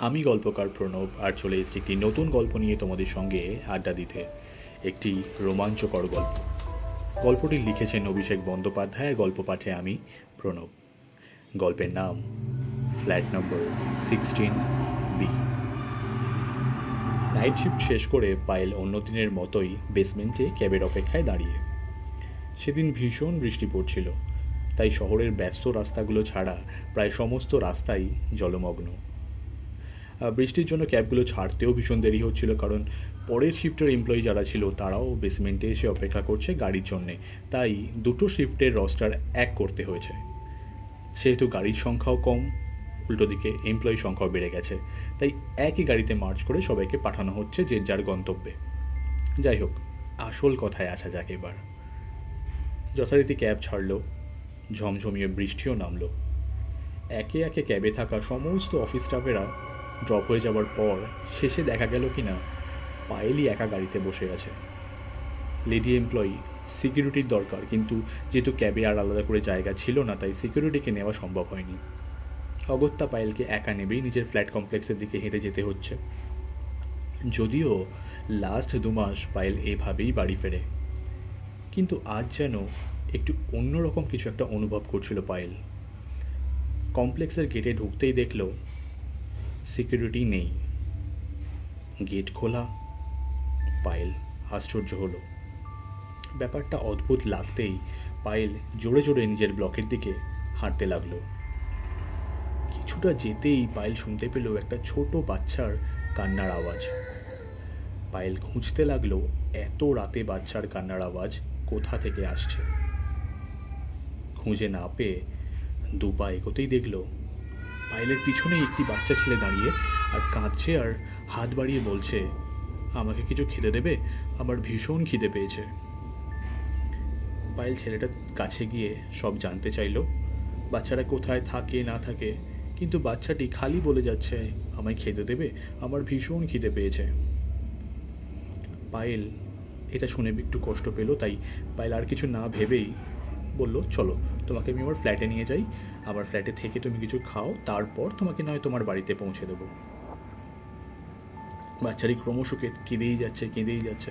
আমি গল্পকার প্রণব আর চলে এসেছি একটি নতুন গল্প নিয়ে তোমাদের সঙ্গে আড্ডা দিতে। একটি রোমাঞ্চকর গল্প। গল্পটি লিখেছেন অভিষেক বন্দ্যোপাধ্যায় আর গল্প পাঠে আমি, প্রণব। গল্পের নাম flat number sixteen B. Night shift শেষ করে পায়েল অন্য দিনের মতোই বেসমেন্টে ক্যাবের অপেক্ষায় দাঁড়িয়ে। সেদিন ভীষণ বৃষ্টি পড়ছিল, তাই শহরের ব্যস্ত রাস্তাগুলো ছাড়া প্রায় সমস্ত রাস্তাই জলমগ্ন। বৃষ্টির জন্য ক্যাবগুলো ছাড়তেও ভীষণ দেরি হচ্ছিল, কারণ পরের শিফটের এমপ্লয়ি যারা ছিল তারাও বেসমেন্টে এসে অপেক্ষা করছে গাড়ির জন্যে। তাই দুটো শিফটের রস্টার এক করতে হয়েছে। সেহেতু গাড়ির সংখ্যাও কম, উল্টো দিকে এমপ্লয়ি সংখ্যাও বেড়ে গেছে। তাই একই গাড়িতে মার্চ করে সবাইকে পাঠানো হচ্ছে যে যার গন্তব্যে। যাই হোক, আসল কথায় আসা যাক এবার। যথারীতি ক্যাব ছাড়লো, ঝমঝমিয়ে বৃষ্টিও নামলো। একে একে ক্যাবে থাকা সমস্ত অফিস স্টাফেরা ড্রপ হয়ে যাওয়ার পর শেষে দেখা গেল কি না পায়েলই একা গাড়িতে বসে আছে। লেডি এমপ্লয়ি সিকিউরিটির দরকার, কিন্তু যেহেতু ক্যাবে আর আলাদা করে জায়গা ছিল না, তাই সিকিউরিটিকে নেওয়া সম্ভব হয়নি। অগত্যা পায়েলকে একা নেবেই নিজের ফ্ল্যাট কমপ্লেক্সের দিকে হেঁটে যেতে হচ্ছে। যদিও লাস্ট দু মাস পায়েল এভাবেই বাড়ি ফেরে। কিন্তু আজ যেন একটু অন্যরকম কিছু একটা অনুভব করছিল পায়েল। কমপ্লেক্সের গেটে ঢুকতেই দেখল সিকিউরিটি নেই। গেট খোলা, পায়েল আশ্চর্য হলো। ব্যাপারটা অদ্ভুত লাগতেই পায়েল জোরে জোরে নিজের ব্লকের দিকে হাঁটতে লাগল। কিছুটা যেতেই পায়েল শুনতে পেল একটা ছোট বাচ্চার কান্নার আওয়াজ। পায়েল খুঁজতে লাগল, এত রাতে বাচ্চার কান্নার আওয়াজ কোথা থেকে আসছে? খুঁজে না পেয়ে দু পা এগোতেই দেখল পায়েলের পিছনেই একটি বাচ্চা ছেলে দাঁড়িয়ে আর কাঁদছে আর হাত বাড়িয়ে বলছে, আমাকে কিছু খেতে দেবে? আমার ভীষণ খিদে পেয়েছে। পায়েল ছেলেটার কাছে গিয়ে সব জানতে চাইলো, বাচ্চারা কোথায় থাকে, না থাকে, কিন্তু বাচ্চাটি খালি বলে যাচ্ছে, আমায় খেতে দেবে? আমার ভীষণ খিদে পেয়েছে। পায়েল এটা শুনে একটু কষ্ট পেল, তাই পায়েল আর কিছু না ভেবেই বলল, চলো, তোমাকে আমি আমার ফ্ল্যাটে নিয়ে যাই। আমার ফ্ল্যাটে থেকে তুমি কিছু খাও, তারপর তোমাকে নয় তোমার বাড়িতে পৌঁছে দেবো। বাচ্চাটি ক্রমশ কেঁদেই যাচ্ছে কেঁদেই যাচ্ছে।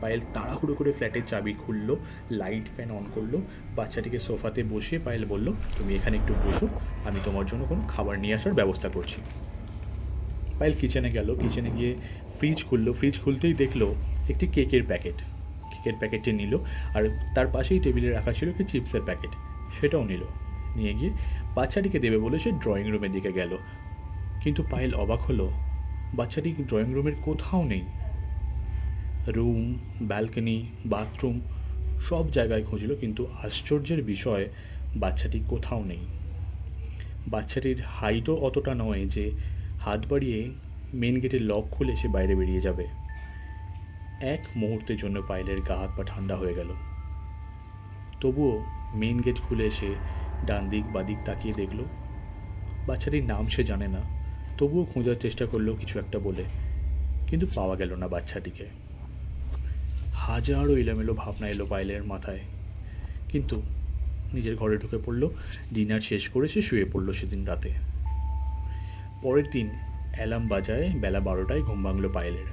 পায়েল তাড়াহুড়ো করে ফ্ল্যাটের চাবি খুললো, লাইট ফ্যান অন করল, বাচ্চাটিকে সোফাতে বসিয়ে পায়েল বলল, তুমি এখানে একটু বসো, আমি তোমার জন্য কোনো খাবার নিয়ে আসার ব্যবস্থা করছি। পায়েল কিচেনে গেল, কিচেনে গিয়ে ফ্রিজ খুললো, ফ্রিজ খুলতেই দেখল একটি কেকের প্যাকেট। কেকের প্যাকেটটি নিল, আর তার পাশেই টেবিলে রাখা ছিল একটি চিপসের প্যাকেট, সেটাও নিল। নিয়ে গিয়ে বাচ্চাটিকে দেবে বলে সে ড্রয়িং রুমের দিকে গেল। কিন্তু পায়েল অবাক হলো, বাচ্চাটি ড্রয়িং রুমের কোথাও নেই। রুম ব্যালকনি বাথরুম সব জায়গায় খুঁজলো, কিন্তু আশ্চর্যের বিষয়, বাচ্চাটি কোথাও নেই। বাচ্চাটির হাইটও অতটা নয় যে হাত বাড়িয়ে মেন গেটের লক খুলে সে বাইরে বেরিয়ে যাবে। এক মুহূর্তের জন্য পায়েলের গা হাত পা ঠান্ডা হয়ে গেল। তবুও মেন গেট খুলে সে ডান দিক বাদিক তাকিয়ে দেখল, বাচ্চাটির নাম সে জানে না, তবুও খোঁজার চেষ্টা করল কিছু একটা বলে, কিন্তু পাওয়া গেল না বাচ্চাটিকে। হাজারো এলোমেলো ভাবনা এলো পায়েলের মাথায়, কিন্তু নিজের ঘরে ঢুকে পড়ল, ডিনার শেষ করে সে শুয়ে পড়ল সেদিন রাতে। পরের দিন অ্যালার্ম বাজায় বেলা বারোটায় ঘুম ভাঙল পায়েলের।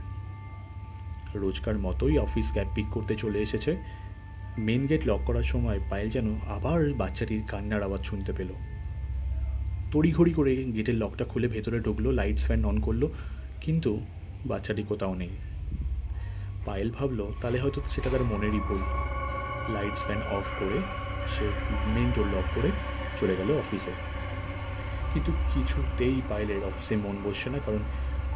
রোজকার মতোই অফিস ক্যাব পিক করতে চলে এসেছে মেন গেট লক করার সময় পায়েল যেন আবার বাচ্চাটির কান্নার আওয়াজ শুনতে পেল। তড়িঘড়ি করে গেটের লকটা খুলে ভেতরে ঢুকলো লাইটস ফ্যান অন করল, কিন্তু বাচ্চাটি কোথাও নেই। পায়েল ভাবলো, তাহলে হয়তো সেটা তার মনেরই ভুল লাইটস ফ্যান অফ করে সে মেন ডোর লক করে চলে গেল অফিসে কিন্তু কিছুতেই পায়েলের অফিসে মন বসছে না, কারণ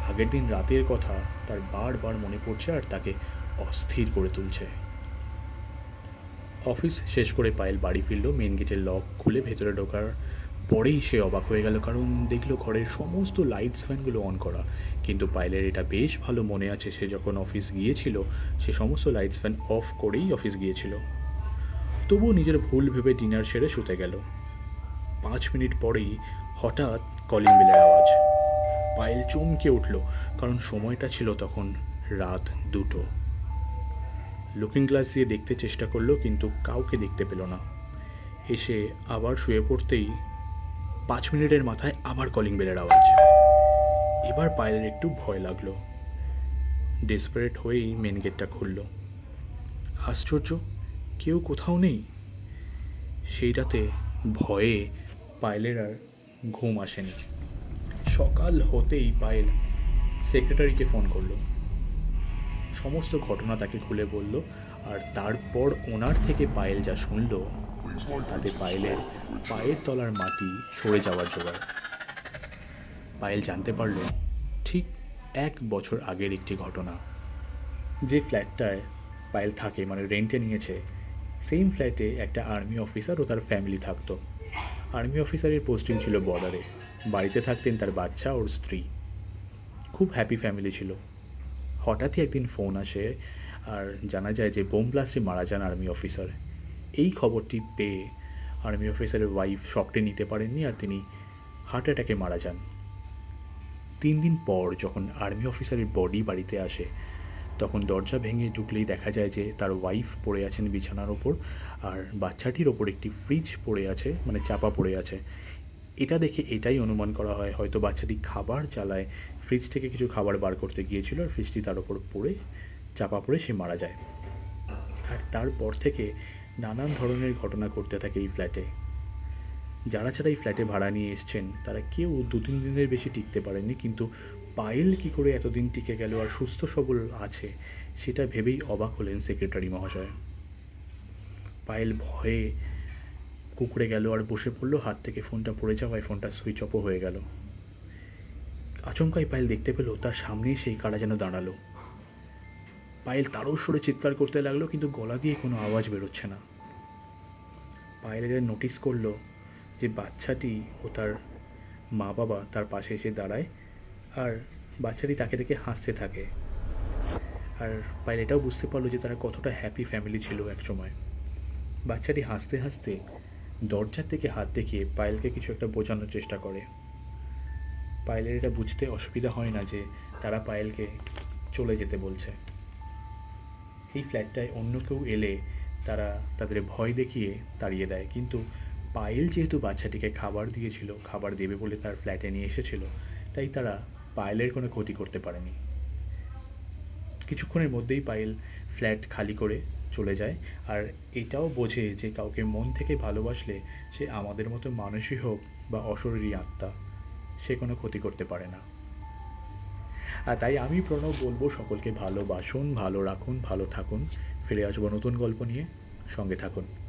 আগের দিন রাতের কথা তার বারবার মনে পড়ছে আর তাকে অস্থির করে তুলছে। অফিস শেষ করে পায়েল বাড়ি ফিরল মেন গেটের লক খুলে ভেতরে ঢোকার পরেই সে অবাক হয়ে গেল, কারণ দেখল ঘরের সমস্ত লাইটস ফ্যানগুলো অন করা। কিন্তু পায়েলের এটা বেশ ভালো মনে আছে, সে যখন অফিস গিয়েছিল, সে সমস্ত লাইটস ফ্যান অফ করেই অফিস গিয়েছিল। তবুও নিজের ভুল ভেবে ডিনার সেরে শুতে গেল। পাঁচ মিনিট পরেই হঠাৎ কলিং বেলের আওয়াজ। পায়েল চমকে উঠল, কারণ সময়টা ছিল তখন রাত দুটো। লুকিং গ্লাস দিয়ে দেখতে চেষ্টা করল, কিন্তু কাউকে দেখতে পেল না। এসে আবার শুয়ে পড়তেই পাঁচ মিনিটের মাথায় আবার কলিং বেলের আওয়াজ। এবার পায়েলের একটু ভয় লাগল। ডেসপারেট হয়েই মেন গেটটা খুলল। আশ্চর্য, কেউ কোথাও নেই? সেই রাতে ভয়ে পায়েলের আর ঘুম আসেনি। সকাল হতেই পায়েল সেক্রেটারিকে ফোন করল। সমস্ত ঘটনা তাকে খুলে বলল, আর তারপর ওনার থেকে পায়েল যা শুনল, তাতে পায়েলের পায়ের তলার মাটি সরে যাওয়ার জোগাড়। পায়েল জানতে পারল, ঠিক এক বছর আগের একটি ঘটনা। যে ফ্ল্যাটটায় পায়েল থাকে মানে রেন্টে নিয়েছে, সেম ফ্ল্যাটে একটা আর্মি অফিসার ও তার ফ্যামিলি থাকতো। আর্মি অফিসারের পোস্টিং ছিল বর্ডারে। বাড়িতে থাকতেন তার বাচ্চা ওর স্ত্রী। খুব হ্যাপি ফ্যামিলি ছিল। হঠাৎই একদিন ফোন আসে আর জানা যায় যে বোম ব্লাস্টে মারা যান আর্মি অফিসার। এই খবরটি পেয়ে আর্মি অফিসারের ওয়াইফ শকটে নিতে পারেননি আর তিনি হার্ট অ্যাটাকে মারা যান। তিন দিন পর যখন আর্মি অফিসারের বডি বাড়িতে আসে, তখন দরজা ভেঙে ঢুকলেই দেখা যায় যে তার ওয়াইফ পড়ে আছেন বিছানার ওপর আর বাচ্চাটির ওপর একটি ফ্রিজ পড়ে আছে মানে চাপা পড়ে আছে। এটা দেখে এটাই অনুমান করা হয়। হয়তো বাচ্চাটি খাবার চালায় ফ্রিজ থেকে কিছু খাবার বার করতে গিয়েছিল আর ফ্রিজটি তার ওপর পড়ে, চাপা পড়ে সে মারা যায়। আর তারপর থেকে নানান ধরনের ঘটনা ঘটতে থাকে এই ফ্ল্যাটে যারা যারা এই ফ্ল্যাটে ভাড়া নিয়ে এসছেন, তারা কেউ দু তিন দিনের বেশি টিকতে পারেননি, কিন্তু পায়েল কি করে এতদিন টিকে গেল আর সুস্থ সবল আছে, সেটা ভেবেই অবাক হলেন সেক্রেটারি মহাশয়। পায়েল ভয়ে কুকুরে গেল আর বসে পড়ল, হাত থেকে ফোনটা পড়ে যাওয়ায় ফোনটা সুইচ অফও হয়ে গেল। আচমকাই পায়েল দেখতে পেল, তার সামনেই সেই কারা যেন দাঁড়াল। পায়েল তারও সরে চিৎকার করতে লাগল, কিন্তু গলা দিয়ে কোনো আওয়াজ বেরোচ্ছে না। পায়েল এদের নোটিস করল যে বাচ্চাটি ও তার মা বাবা তার পাশে এসে দাঁড়ায় আর বাচ্চাটি তাকে দেখে হাসতে থাকে। আর পায়েল এটাও বুঝতে পারল যে তারা কতটা হ্যাপি ফ্যামিলি ছিল একসময়। বাচ্চাটি হাসতে হাসতে দরজার থেকে হাত দেখিয়ে পায়েলকে কিছু একটা বোঝানোর চেষ্টা করে। পায়েলের এটা বুঝতে অসুবিধা হয় না যে তারা পায়েলকে চলে যেতে বলছে। এই ফ্ল্যাটটায় অন্য কেউ এলে তারা তাদের ভয় দেখিয়ে তাড়িয়ে দেয়। কিন্তু পায়েল যেহেতু বাচ্চাটিকে খাবার দিয়েছিল, খাবার দেবে বলে তার ফ্ল্যাটে নিয়ে এসেছিল, তাই তারা পায়েলের কোনো ক্ষতি করতে পারেনি। কিছুক্ষণের মধ্যেই পায়েল ফ্ল্যাট খালি করে চলে যায়। আর এটাও বোঝে যে কাউকে মন থেকে ভালোবাসলে সে আমাদের মতো মানুষই হোক বা অশরীরী আত্মা, সে কোনো ক্ষতি করতে পারে না। আর তাই আমি প্রণব বলব, সকলকে ভালোবাসুন, ভালো রাখুন, ভালো থাকুন। ফিরে আসব নতুন গল্প নিয়ে। সঙ্গে থাকুন।